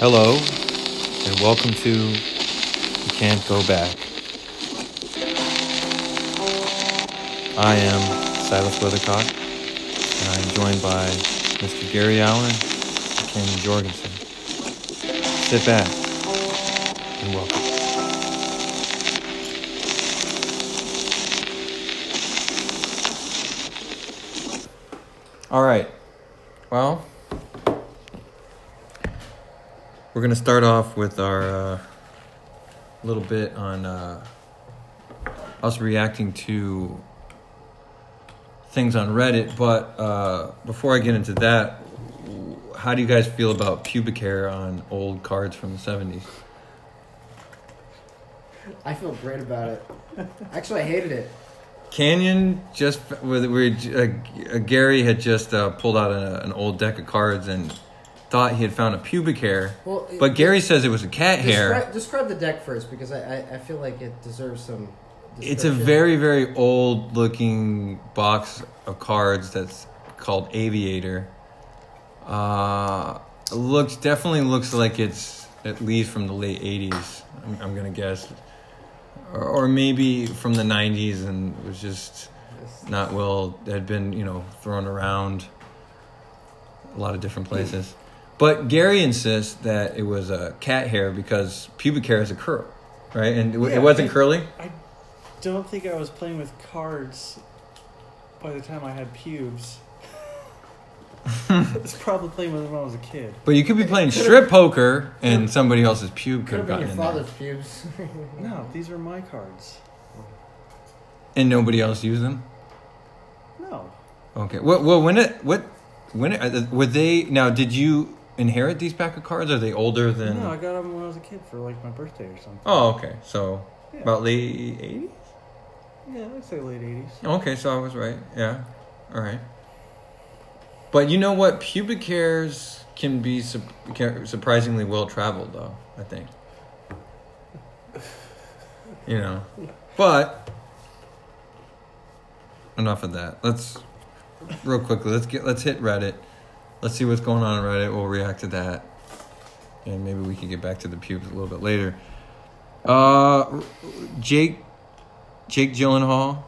Hello, and welcome to You Can't Go Back. I am Silas Weathercock, and I am joined by Mr. Gary Allen and Ken Jorgensen. Sit back and welcome. All right. Well, we're going to start off with our uh, little bit on uh, us reacting to things on Reddit. But uh, before I get into that, how do you guys feel about pubic hair on old cards from the 70s? I feel great about it. Actually, I hated it. Canyon just with we uh, Gary had just uh, pulled out a, an old deck of cards and thought he had found a pubic hair, Well, it- but Gary says it was a cat hair. Describe, the deck first because I, I, I feel like it deserves some. It's a very very old looking box of cards that's called Aviator. Uh, looks definitely looks like it's at least from the late '80s. I'm, I'm gonna guess, or, or maybe from the '90s, and it was just not well had been you know thrown around a lot of different places but gary insists that it was a cat hair because pubic hair is a curl right and it, Yeah, it wasn't I- curly I don't think I was playing with cards by the time I had pubes. it's probably playing with them when I was a kid. but you could be playing strip poker and somebody else's pube could Could have have gotten your in there father's pubes. No, these are my cards. and nobody else used them No. okay well, well when it what when it, uh, were they now did you inherit these pack of cards are they older than No, I got them when I was a kid for like my birthday or something. oh okay so Yeah. about late 80s Yeah, I'd say late 80s. Okay, so I was right. Yeah. All right. But you know what? Pubic hairs can be su- surprisingly well traveled, though, I think. You know. But enough of that. Let's real quickly, let's get let's hit Reddit. Let's see what's going on on Reddit. We'll react to that. And maybe we can get back to the pubes a little bit later. Uh Jake Jake Gyllenhaal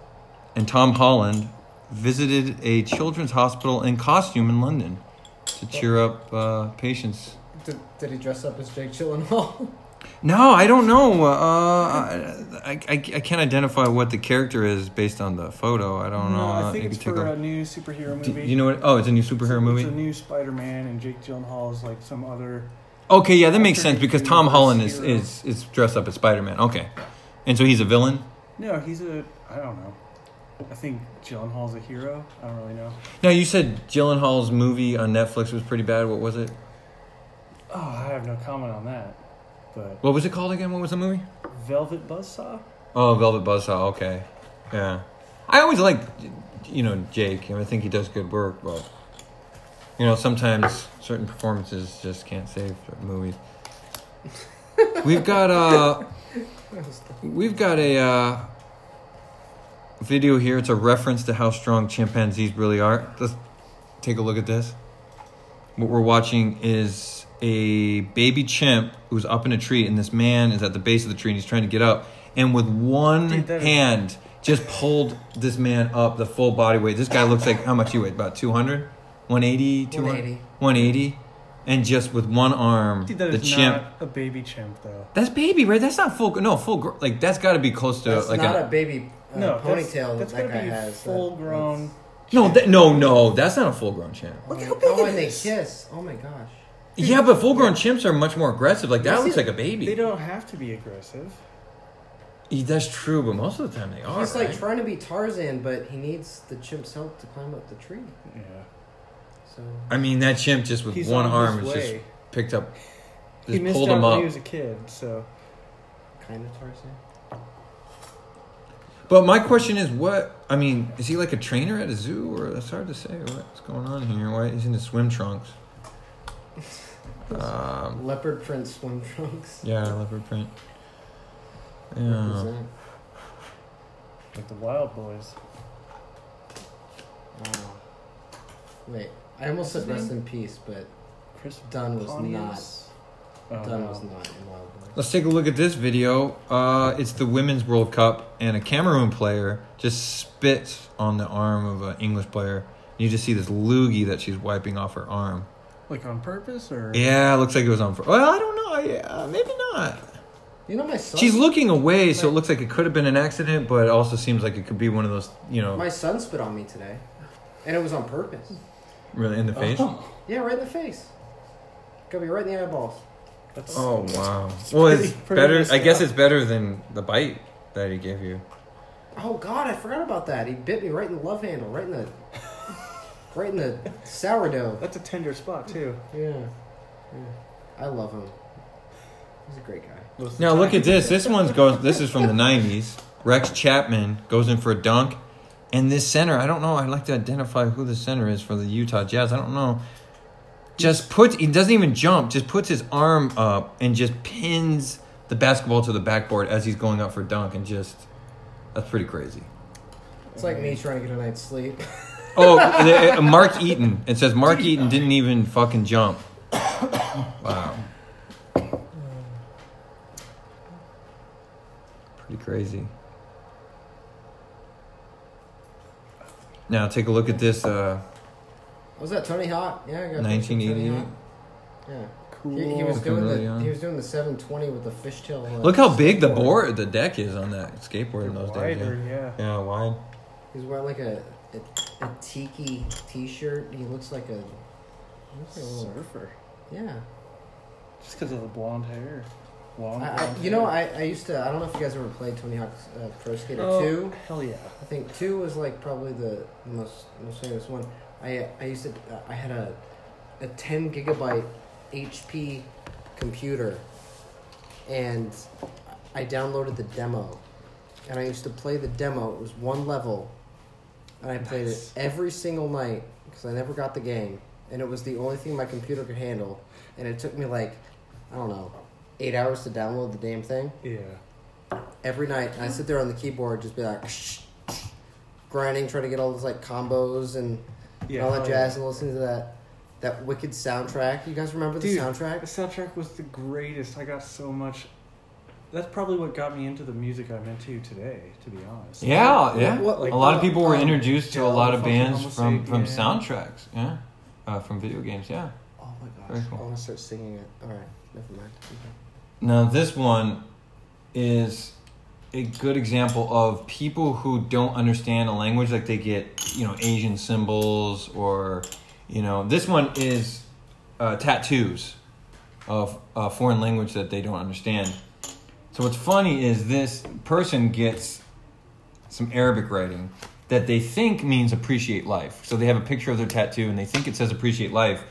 and Tom Holland visited a children's hospital in costume in London to cheer up uh, patients. did, did he dress up as Jake Gyllenhaal? No, I don't know. Uh, I, I, I can't identify what the character is based on the photo. I don't know. No, Uh, I think it's for a- a new superhero Do movie. you know what? Oh, it's a new superhero It's movie. It's a new Spider-Man, and Jake Gyllenhaal is like some other. Okay, yeah, that makes sense because Tom Holland is, is is dressed up as Spider Man. Okay, and so he's a villain. No, he's a. I don't know. I think Gyllenhaal's a hero. I don't really know. Now you said Gyllenhaal's movie on Netflix was pretty bad. What was it? Oh, I have no comment on that. But What was it called again? What was the movie? Velvet Buzzsaw. Oh, Velvet Buzzsaw. Okay, yeah. I always like, you know, Jake. I think he does good work, but you know, sometimes certain performances just can't save certain movies. We've got uh we've got a uh, video here. It's a reference to how strong chimpanzees really are. Let's take a look at this. What we're watching is a baby chimp who's up in a tree, and this man is at the base of the tree, and he's trying to get up, and with one Dude, that is- hand just pulled this man up the full body weight. This guy looks like how much he weighed? About 200? 180? 200? 180. 180? And just with one arm, Dude, that the is chimp. not a baby chimp though. That's baby, right? That's not full. No, full. gr- Like that's got to be close to That's like not a, a baby uh, no, ponytail that's, that's that gotta guy be has. That- full grown. no, that, no, no. That's not a full grown chimp. Oh, Look how big oh, it and they is. kiss. Oh my gosh. Yeah, but full grown chimps are much more aggressive. Like that Yes, looks like a baby. They don't have to be aggressive. Yeah, That's true, but most of the time they are. He's like right? trying to be Tarzan, but he needs the chimp's help to climb up the tree. Yeah. So I mean, that chimp just with He's one on arm his is just way. picked up, He just missed pulled out him when up. he was a kid, so kind of Tarzan. But my question is, what? I mean, is he like a trainer at a zoo, or it's hard to say what's going on here? Why he's in his swim trunks? Um, Leopard print swim trunks. yeah, leopard print. Yeah. Represent. like the Wildboyz. Wow. Wait, I almost said rest in peace, but Chris Dunn was Pontius? Oh, Dunn no. was not in Wildboyz. Let's take a look at this video. Uh, it's the Women's World Cup, and a Cameroon player just spits on the arm of an English player. You just see this loogie that she's wiping off her arm. Like on purpose or? Yeah, it looks like it was on. Well, I don't know. Yeah, uh, maybe not. You know my son. She's looking away, so it looks like it could have been an accident, but it also seems like it could be one of those, you know, My son spit on me today, and it was on purpose. really in the face. Oh, Yeah, right in the face. Got me right in the eyeballs. that's Oh wow! Well, it's pretty- pretty better. messed I guess up. it's better than the bite that he gave you. Oh God, I forgot about that. He bit me right in the love handle, right in the, right in the sourdough. that's a tender spot too. Yeah, yeah. I love him. He's a great guy. Most of the Now look at this. This one's goes. This is from the '90s. Rex Chapman goes in for a dunk, and this center. I don't know. I'd like to identify who the center is for the Utah Jazz. I don't know. Just puts. He doesn't even jump. Just puts his arm up and just pins the basketball to the backboard as he's going up for a dunk, and just that's pretty crazy. It's like me trying to get a night's sleep. Oh, the, uh, Mark Eaton. It says Mark Eaton didn't even fucking jump. Wow. Pretty crazy. Now take a look at this. Uh, Was that Tony Hawk? Yeah, I got 1988. Yeah. Cool. He, he was Looking doing really the young. he was doing the 720 with the fishtail. uh, Look how big the board, the deck is on that skateboard in those days. wider, Yeah. yeah. yeah, wide. He's wearing like a a, a tiki T-shirt. He looks like a. looks like a little- Surfer. yeah. Just because of the blonde hair. Long I, I, blonde you know. I, I used to. I don't know if you guys ever played Tony Hawk's uh, Pro Skater Oh, 2. Hell yeah. I think two was like probably the most most famous one. I I used to I had a a ten gigabyte HP computer, and I downloaded the demo, and I used to play the demo. It was one level, and I played Nice. it every single night because I never got the game, and it was the only thing my computer could handle, and it took me like I don't know eight hours to download the damn thing Yeah. every night. I sit there on the keyboard, just be like grinding, trying to get all those like combos and Yeah. all that jazz, yeah. and listening to that that wicked soundtrack. You guys remember the Dude, The soundtrack? soundtrack was the greatest. I got so much. That's probably what got me into the music I'm into today, to be honest. Yeah, yeah. What- like, a lot of people were um, introduced to a lot of bands from from soundtracks. Yeah, uh, from video games. Yeah. Oh my gosh! Very cool. I want to start singing it. All right, never mind. Okay. Now, this one is a good example of people who don't understand a language, like they get, you know, Asian symbols or, you know, this one is uh, tattoos of a foreign language that they don't understand. So, what's funny is this person gets some Arabic writing that they think means appreciate life. So, they have a picture of their tattoo and they think it says appreciate life,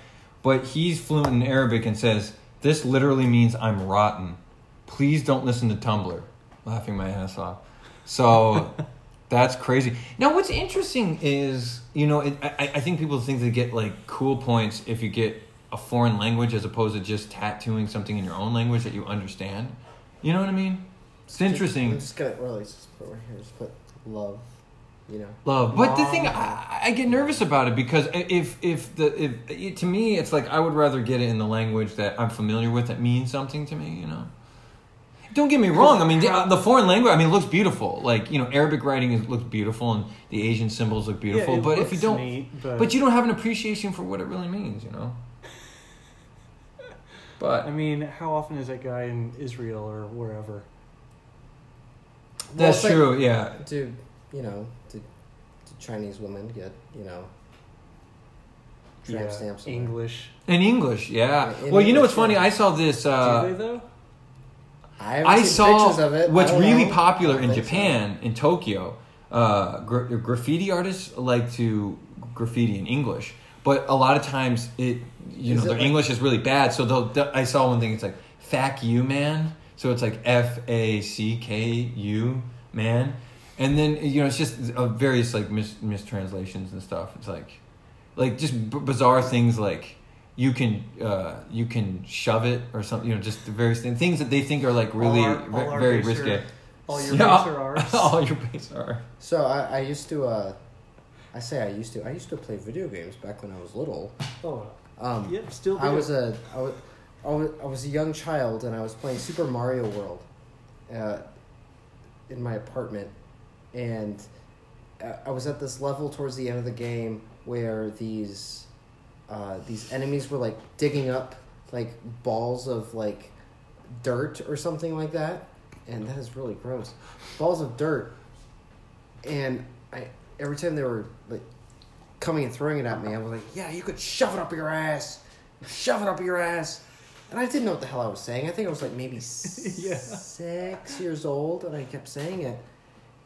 but he's fluent in Arabic and says, This literally means I'm rotten. Please don't listen to Tumblr. Laughing my ass off. So that's crazy. Now, what's interesting is, you know, it, I, I think people think they get like cool points if you get a foreign language as opposed to just tattooing something in your own language that you understand. You know what I mean? It's interesting. I'm just gonna really just put right here. Just put love. You know. love. But the thing, I, I get nervous about it because if if the if it, to me, it's like I would rather get it in the language that I'm familiar with that means something to me. You know. Don't get me wrong. I mean, the, the foreign language. I mean, it looks beautiful. Like you know, Arabic writing is, looks beautiful, and the Asian symbols look beautiful. Yeah, but if you don't, neat, but, but you don't have an appreciation for what it really means, you know. But I mean, how often is that guy in Israel or wherever? that's it's like- true. Yeah. Do you know? Do, do Chinese women get you know? Tramp yeah, stamps. on? English. In English, yeah. In well, you know what's funny? yeah. I saw this. Uh, Do they though? I, I seen saw pictures of it. I what's don't really know. popular in think so. Japan, in Tokyo. Uh, gra- graffiti artists like to graffiti in English, but a lot of times it, you Is know, it their like- English is really bad. So they'll. th- I saw one thing. It's like "fack you, man." So it's like F A C K U, man. And then you know it's just uh, various like mis- mistranslations and stuff. It's like, like just b- bizarre things like you can uh, you can shove it or something. You know, just the various things, things that they think are like really All our- all our very base are- risque. All your Yeah, base are ours. all your base are. So I, I used to. Uh, I say I used to. I used to play video games back when I was little. Oh, Um, yep. Still. I was a. I was, I was, I was a young child and I was playing Super Mario World uh, in my apartment, and uh, I was at this level towards the end of the game where these uh, these enemies were like digging up like balls of like dirt or something like that, and that is really gross. Balls of dirt, and I every time they were like coming and throwing it at me, I was like, "Yeah, you could shove it up your ass, shove it up your ass." And I didn't know what the hell I was saying. I think I was like maybe Yeah. six years old, and I kept saying it.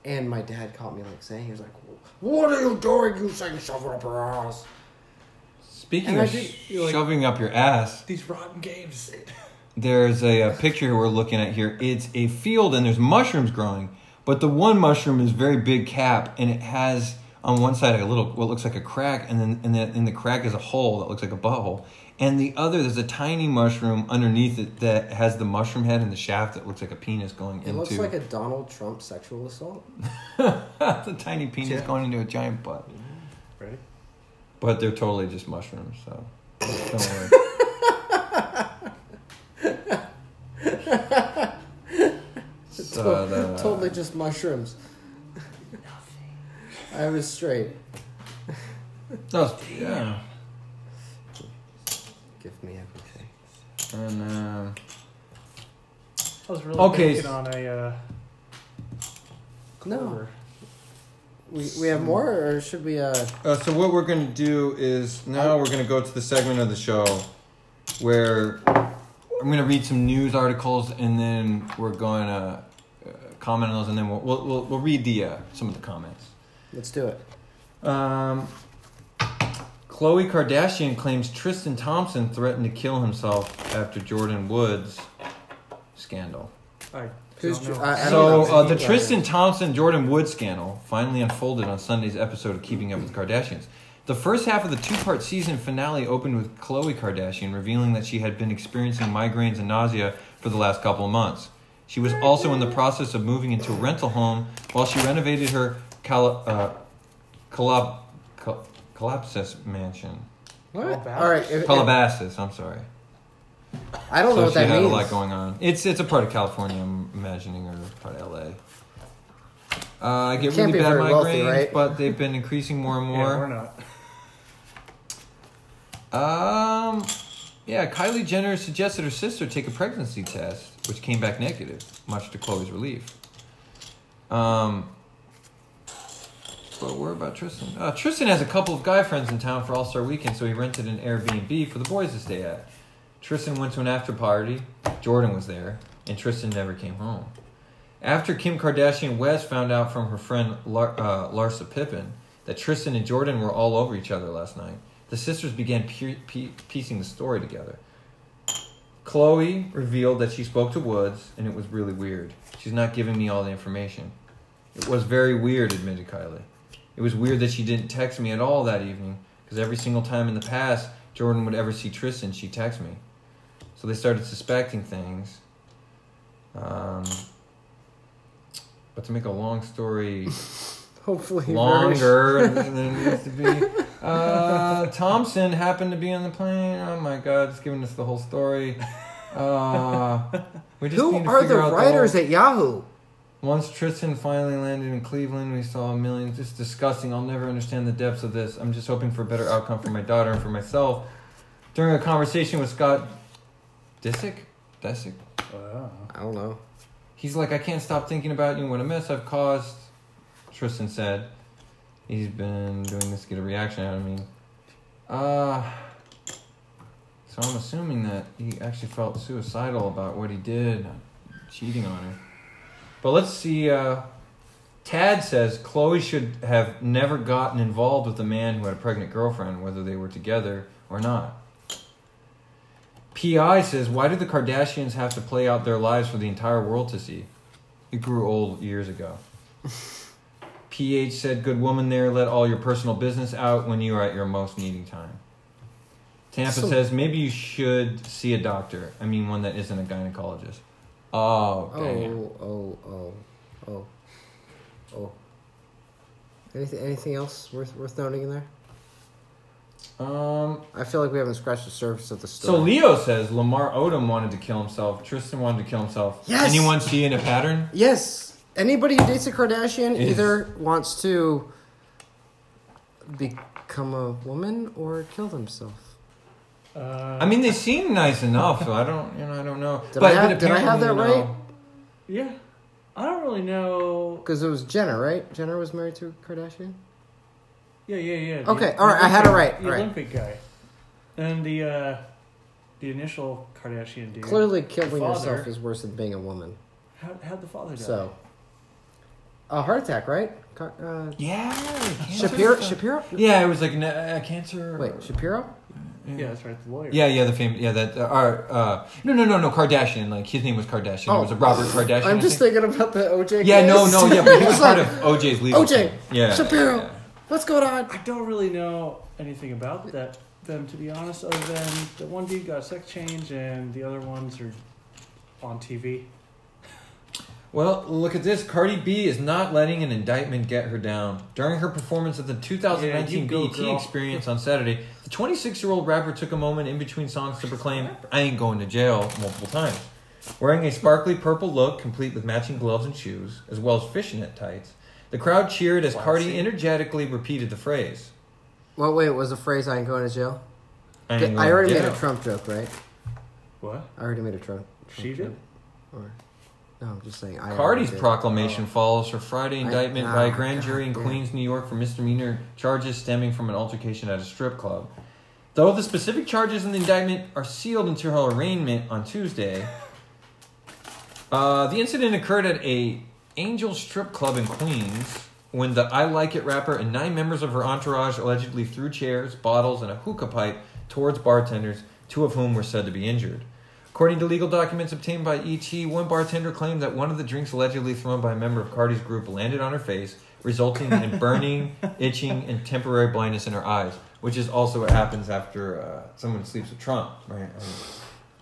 And my dad caught me like saying, he was like, "What are you doing? You saying shove it up your ass?" Speaking And of think sh- you're like- shoving up your ass, These rotten games. there's a, a picture we're looking at here. It's a field and there's mushrooms growing, but the one mushroom is very big cap and it has on one side a little what looks like a crack, and then and then in the crack is a hole that looks like a butthole. And the other, there's a tiny mushroom underneath it that has the mushroom head and the shaft that looks like a penis going into It into. looks like a Donald Trump sexual assault. the tiny penis Yeah. going into a giant butt. Mm-hmm. Ready? But they're totally just mushrooms, so don't worry. so the, totally just mushrooms. Nothing. I was straight. No, yeah. Give me everything. And uh, I was really Okay. banking on a uh, No. clover. We, we have more, or should we? Uh, uh, so what we're gonna do is now we're gonna go to the segment of the show where I'm gonna read some news articles and then we're going to uh, comment on those and then we'll we'll, we'll, we'll read the uh, some of the comments. let's do it. Um, Khloe Kardashian claims Tristan Thompson threatened to kill himself after Jordyn Woods scandal. I Who's don't I- I So uh, the Tristan Thompson Jordyn Woods scandal finally unfolded on Sunday's episode of Keeping Up with the Kardashians. The first half of the two-part season finale opened with Khloe Kardashian revealing that she had been experiencing migraines and nausea for the last couple of months. She was also in the process of moving into a rental home while she renovated her Cal- uh, Calab- Cal- Calabasas mansion. What? All right. If, if- Calabasas, I'm sorry. I don't know what that means. So she that had means. a lot going on. It's it's a part of California, I'm imagining, or part of LA. Uh, I get Can't really be bad very migraines, wealthy, right? but they've been increasing more and more. Yeah, we're not. um, yeah, Kylie Jenner suggested her sister take a pregnancy test, which came back negative, much to Khloe's relief. Um, but we're about Tristan. Uh, Tristan has a couple of guy friends in town for All Star Weekend, so he rented an Airbnb for the boys to stay at. Tristan went to an after party. Jordyn was there, and Tristan never came home. After Kim Kardashian West found out from her friend Lar- uh, Larsa Pippen that Tristan and Jordyn were all over each other last night, the sisters began piecing the story together. Khloe revealed that she spoke to Woods, and it was really weird. She's not giving me all the information. It was very weird, admitted Kylie. It was weird that she didn't text me at all that evening, because every single time in the past Jordyn would ever see Tristan, she'd text me. So they started suspecting things. Um, but to make a long story Hopefully longer than it needs to be, uh, Thompson happened to be on the plane. Oh my God, it's giving us the whole story. Uh, we just Who need to are figure the out writers whole- at Yahoo? once Tristan finally landed in Cleveland, we saw a million. Just disgusting. I'll never understand the depths of this. I'm just hoping for a better outcome for my daughter and for myself. During a conversation with Scott Disick, Disick, Wow. I don't know. he's like, I can't stop thinking about you and what a mess I've caused. Tristan said, he's been doing this to get a reaction out of me. Uh, so I'm assuming that he actually felt suicidal about what he did, cheating on her. But let's see. Uh, Tad says Khloe should have never gotten involved with a man who had a pregnant girlfriend, whether they were together or not. PI says, Why do the Kardashians have to play out their lives for the entire world to see? It grew old years ago. PH said, Good woman there, let all your personal business out when you are at your most needing time. Tampa So- says, Maybe you should see a doctor. I mean, one that isn't a gynecologist. Oh. Oh, oh, oh, oh, oh. Anything, anything else worth worth noting in there? Um. I feel like we haven't scratched the surface of the story. So. Leo says Lamar Odom wanted to kill himself. Tristan wanted to kill himself. Yes! Anyone see in a pattern? yes, anybody who dates a Kardashian Is- either wants to become a woman or kill themselves. Uh, I mean, they seem nice enough, so I don't, you know, I don't know. Did I have- did I have that apparently, you right? know- yeah. I don't really know. Because it was Jenner, right? Jenner was married to a Kardashian. Yeah, yeah, yeah. the- Okay, the all right, I had it right, The all right. Olympic guy, and the uh, the initial Kardashian dude. Clearly, killing Father. yourself is worse than being a woman. How how'd the father die? So, a heart attack, right? Uh, Yeah. cancer Shapiro. Shapiro. Yeah, it was like a cancer. Wait, Shapiro. yeah, that's right. The lawyer. Yeah, yeah, the famous, yeah, that, uh, our, uh, no, no, no, no, Kardashian, like, his name was Kardashian, Oh. it was a Robert Kardashian. Oh. I'm just thinking about the OJ. Yeah, no, case. no, yeah, but he was part like, of OJ's legal OJ, team. Yeah. Shapiro. yeah. What's going on? I don't really know anything about that them to be honest, other than the one dude got a sex change and the other ones are on TV. Well, look at this. Cardi B is not letting an indictment get her down. During her performance at the 2019 Yeah, you BET girl. Experience on Saturday, the 26 year old rapper took a moment in between songs to proclaim, I ain't going to jail multiple times. Wearing a sparkly purple look, complete with matching gloves and shoes, as well as fishnet tights, the crowd cheered as Cardi Classy. energetically repeated the phrase. Well, wait, was the phrase "I ain't going to jail"? I, I, ain't going already to made a Trump joke, right? What? I already made a Trump. Trump She joke. did? Or no, I'm just saying. I Cardi's proclamation follows her Friday I- indictment ah, by a grand God jury in. Queens, New York for misdemeanor charges stemming from an altercation at a strip club. Though the specific charges in the indictment are sealed until her arraignment on Tuesday, uh, the incident occurred at a Angel Strip Club in Queens when the I Like It rapper and nine members of her entourage allegedly threw chairs, bottles, and a hookah pipe towards bartenders, two of whom were said to be injured. According to legal documents obtained by ET, one bartender claimed that one of the drinks allegedly thrown by a member of Cardi's group landed on her face, resulting in burning, itching, and temporary blindness in her eyes, which is also what happens after uh, someone sleeps with Trump, right? I mean,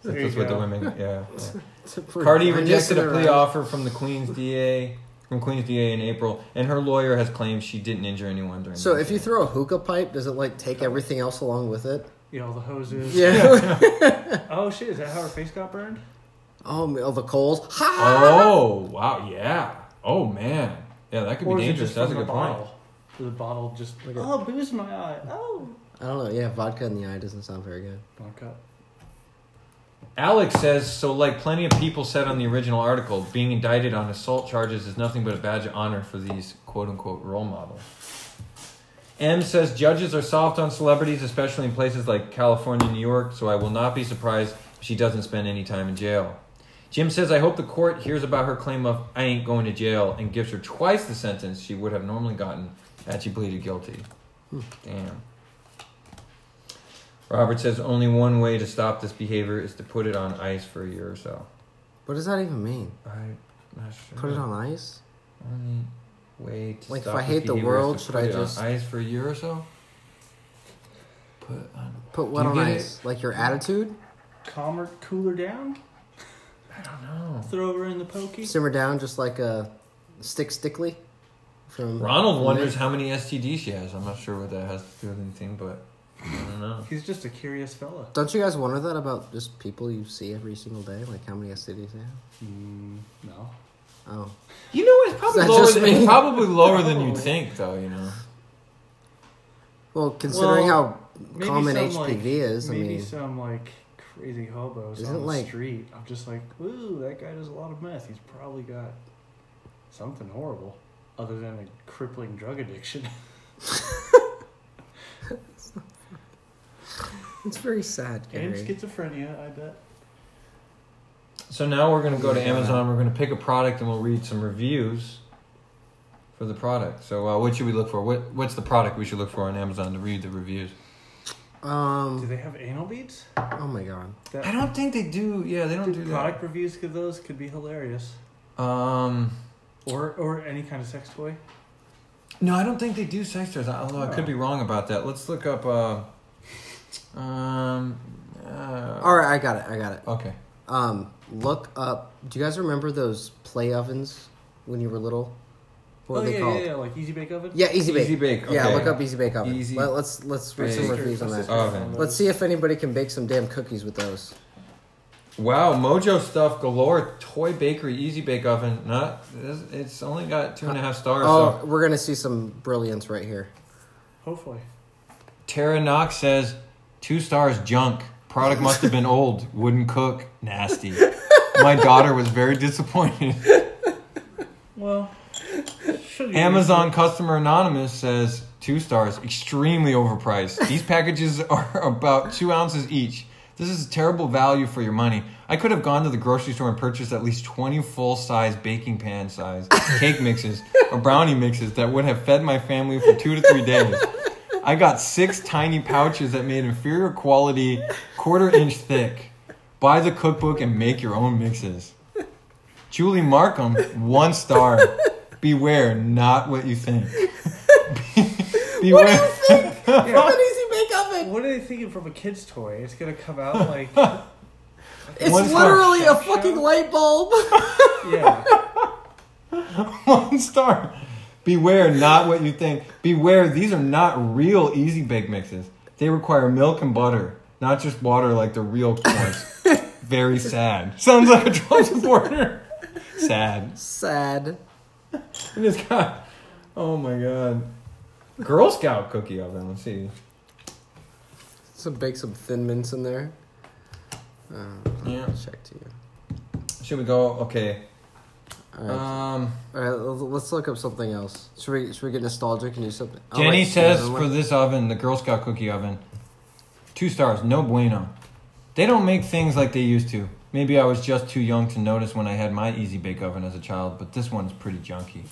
There that's you what the women, yeah. yeah. Cardi rejected a plea offer from the Queens DA from Queens DA in April, and her lawyer has claimed she didn't injure anyone during. So the if you throw a hookah pipe, does it like take everything else along with it? Yeah, all the hoses. Yeah. Oh shit! Is that how her face got burned? oh, oh, the coals. Ha! Oh wow, yeah. Oh man, yeah, that could or be dangerous. That's a good the point. The bottle just Look at- oh booze in my eye. Oh. I don't know. Yeah, vodka in the eye doesn't sound very good. Vodka. Alex says so. Like plenty of people said on the original article, being indicted on assault charges is nothing but a badge of honor for these quote unquote role models. M says judges are soft on celebrities, especially in places like California, and New York. So I will not be surprised if she doesn't spend any time in jail. Jim says, I hope the court hears about her claim of I ain't going to jail and gives her twice the sentence she would have normally gotten had she pleaded guilty. Damn. Robert says only one way to stop this behavior is to put it on ice for a year or so. What does that even mean? I'm not sure. Put it on ice? Only way to Like, if I hate the world, should I just- ice for a year or so? Put on. Put what you on get ice? Like your attitude? Calm her, cool down. I don't know. Throw her in the pokey. Simmer down just like a stick stickly? From Ronald wonders Nick? how many STDs she has. I'm not sure what that has to do with anything, but I don't know. He's just a curious fella. Don't you guys wonder that about just people you see every single day? Like how many STDs they have? Mm, no. Oh. You know, it's probably lower. Than, it's probably lower than you'd think, though. You know. Well, considering Well, how Maybe common some, HPV like, is, I maybe mean, some like crazy hobos Isn't on the like- street. I'm just like, ooh, that guy does a lot of meth. He's probably got something horrible, other than a crippling drug addiction. it's very sad, and schizophrenia, I bet. So now we're going to go to Amazon. We're going to pick a product and we'll read some reviews for the product. So uh, what should we look for? What What's the product we should look for on Amazon to read the reviews? Do Um. they have anal beads? Oh my god. That, I don't think they do. Yeah, they don't the do product reviews could those could be hilarious. Um, or or any kind of sex toy. no, I don't think they do sex toys. Although I could Oh. be wrong about that. Let's look up. Uh, um. Uh, All right, I got it. I got it. Okay. Um, look up. Do you guys remember those play ovens when you were little? What oh are they yeah, called? yeah, yeah, like easy bake oven. Yeah, Easy Bake. Easy Bake, Yeah, look up Easy Bake Oven. Easy Let, us let's read some reviews on that. Oven. Let's see if anybody can bake some damn cookies with those. Wow, Mojo stuff galore. Toy bakery, easy bake oven. Not. It's it's only got two and a half stars. Oh, So we're gonna see some brilliance right here. Hopefully. Tara Knox says two stars. Junk. Product must have been old. Wouldn't cook. Nasty. My daughter was very disappointed. Well, Amazon customer anonymous says two stars. Extremely overpriced. These packages are about two ounces each. This is terrible value for your money. I could have gone to the grocery store and purchased at least 20 full size baking pan size cake mixes or brownie mixes that would have fed my family for two to three days. I got six tiny pouches that made inferior quality, quarter inch thick. Buy the cookbook and make your own mixes. Julie Markham, one star. Beware, not what you think. Beware. From an Easy Bake Oven. What are they thinking from a kid's toy? It's gonna come out like It's One literally a fucking shout. light bulb. yeah. One star. Beware, not what you think. Beware, these are not real easy bake mixes. They require milk and butter, not just water like the real ones. Very sad. Sounds like a Trump supporter. Sad. Sad. And it's got, oh my god. Girl Scout cookie oven. Let's see. Some bake some thin mints in there. Uh, Yeah. Check to you. Should we go? Okay. All right. Um, All right. Let's look up something else. Should we? Should we get nostalgic and do something? Jenny wait, says another for this oven, the Girl Scout cookie oven, two stars, no bueno. They don't make things like they used to. Maybe I was just too young to notice when I had my Easy Bake Oven as a child, but this one's pretty junky.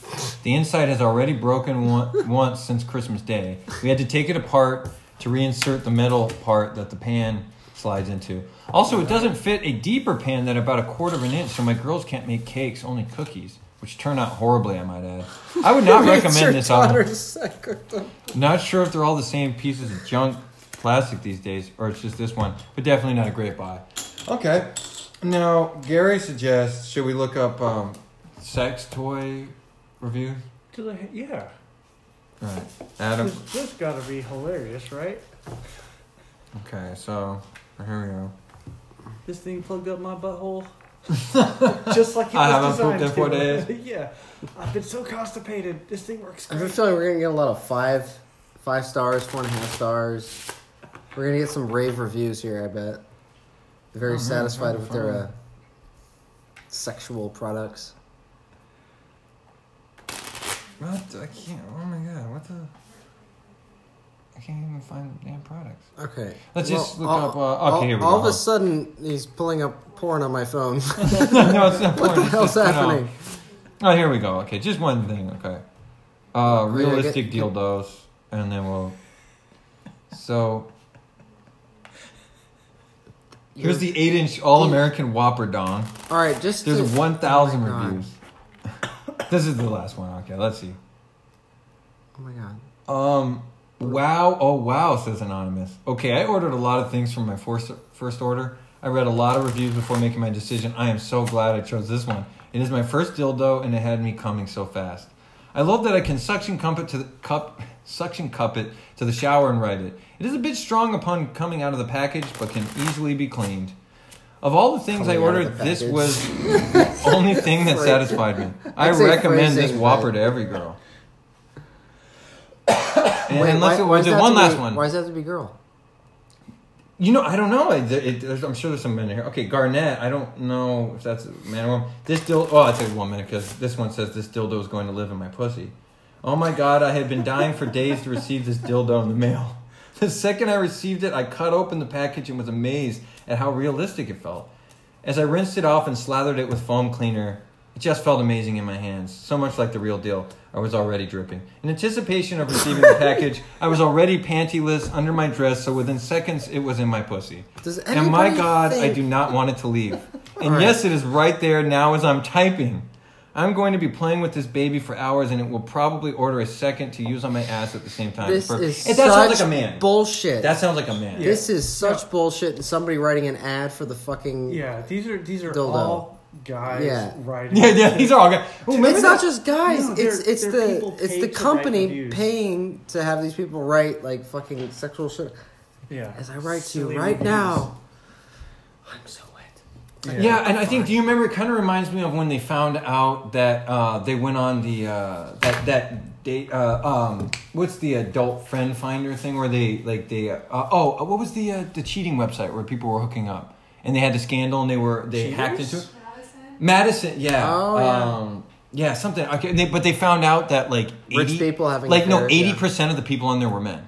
The inside has already broken one, once since Christmas Day. We had to take it apart to reinsert the metal part that the pan slides into. Also, it doesn't fit a deeper pan than about a quarter of an inch, so my girls can't make cakes, only cookies, which turn out horribly, I might add. I would not Your recommend this oven. daughter's cooked them. Not sure if they're all the same pieces of junk plastic these days, or it's just this one, but definitely not a great buy. Okay. Now, Gary suggests should we look up um, sex toy reviews? Do they- Yeah. All right. Adam. This, this gotta be hilarious, right? Okay, so here we go. This thing plugged up my butthole. Just like it I was haven't pooped in designed four to. days. yeah. I've been so constipated. This thing works I have a great. feeling we're gonna get a lot of five, five stars, four and a half stars. We're gonna get some rave reviews here. I bet. Very Oh, man, satisfied with their uh, sexual products. What? I can't. Oh my god. What the? I can't even find the damn products. Okay. Let's just look all, up, uh, all, okay, here we all of a sudden, he's pulling up porn on my phone. no, it's not porn. what the hell's just, happening? Oh, here we go. Okay, just one thing. Okay, uh, realistic get- dildos, and then we'll. So here's the eight-inch all-American Whopper dong. All right, just There's to- one thousand oh my reviews. this is the last one. Okay, let's see. Oh my god. Um, wow, oh wow, says Anonymous. Okay, I ordered a lot of things from my first, first order. I read a lot of reviews before making my decision. I am so glad I chose this one. It is my first dildo and it had me coming so fast. I love that I can suction cup it to the cup suction cup it to the shower and ride it. It is a bit strong upon coming out of the package, but can easily be cleaned. Of all the things I Coming of ordered, this was the only thing that satisfied me. I recommend this Whopper to every girl. And why, it why was does the that one last be- one. Why does that have to be girl? You know, I don't know. It, it, I'm sure there's some men in here. Okay, Garnett. I don't know if that's a man or woman. This dildo. Oh, I'd say woman because this one says this dildo is going to live in my pussy. Oh my god! I had been dying for days to receive this dildo in the mail. The second I received it, I cut open the package and was amazed at how realistic it felt. As I rinsed it off and slathered it with foam cleaner, it just felt amazing in my hands, so much like the real deal. I was already dripping. In anticipation of receiving the package, I was already pantyless under my dress, so within seconds it was in my pussy. Does And my anybody God, I do not want it to leave. And All right. yes, it is right there now as I'm typing. I'm going to be playing with this baby for hours, and it will probably order a second to use on my ass at the same time. This For- is It- that sounds such like a man. bullshit. That sounds like a man. This is such bullshit. And somebody writing an ad for the fucking. Yeah, these are these are Dildo. all guys Yeah. writing. Yeah, yeah, these are all guys. Oh, remember it's not that? just guys. No, it's it's the it's the company reviews. paying to have these people write like fucking sexual shit. Yeah. As I write to you right reviews. now, I'm so wet. Yeah, and I think do you remember? It kind of reminds me of when they found out that uh, they went on the uh, that that date. Uh, um, what's the adult friend finder thing where they like they uh, oh what was the uh, the cheating website where people were hooking up and they had the scandal and they were they hacked into it. Madison, yeah, Oh, yeah. um, yeah, something. Okay, they, but they found out that like 80, Rich people having like no affairs, yeah. eighty percent of the people on there were men.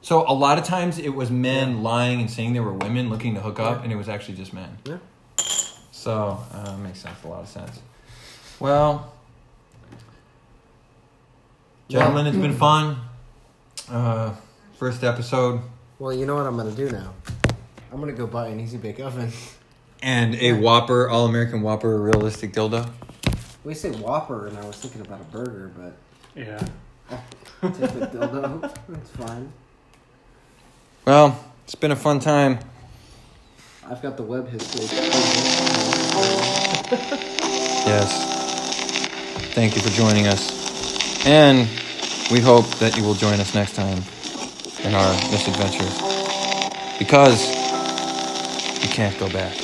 So a lot of times it was men lying and saying they were women looking to hook up, Yeah. and it was actually just men. Yeah. So uh, makes sense, a lot of sense. Well, gentlemen, it's been fun. Uh, first episode Well, you know what I'm gonna do now? I'm gonna go buy an easy bake oven. and a Whopper, all American Whopper, realistic dildo. We say Whopper, and I was thinking about a burger, but Yeah. take the dildo. That's fine. Well, it's been a fun time. I've got the web history. Yes. Thank you for joining us. And we hope that you will join us next time in our misadventures. Because you can't go back.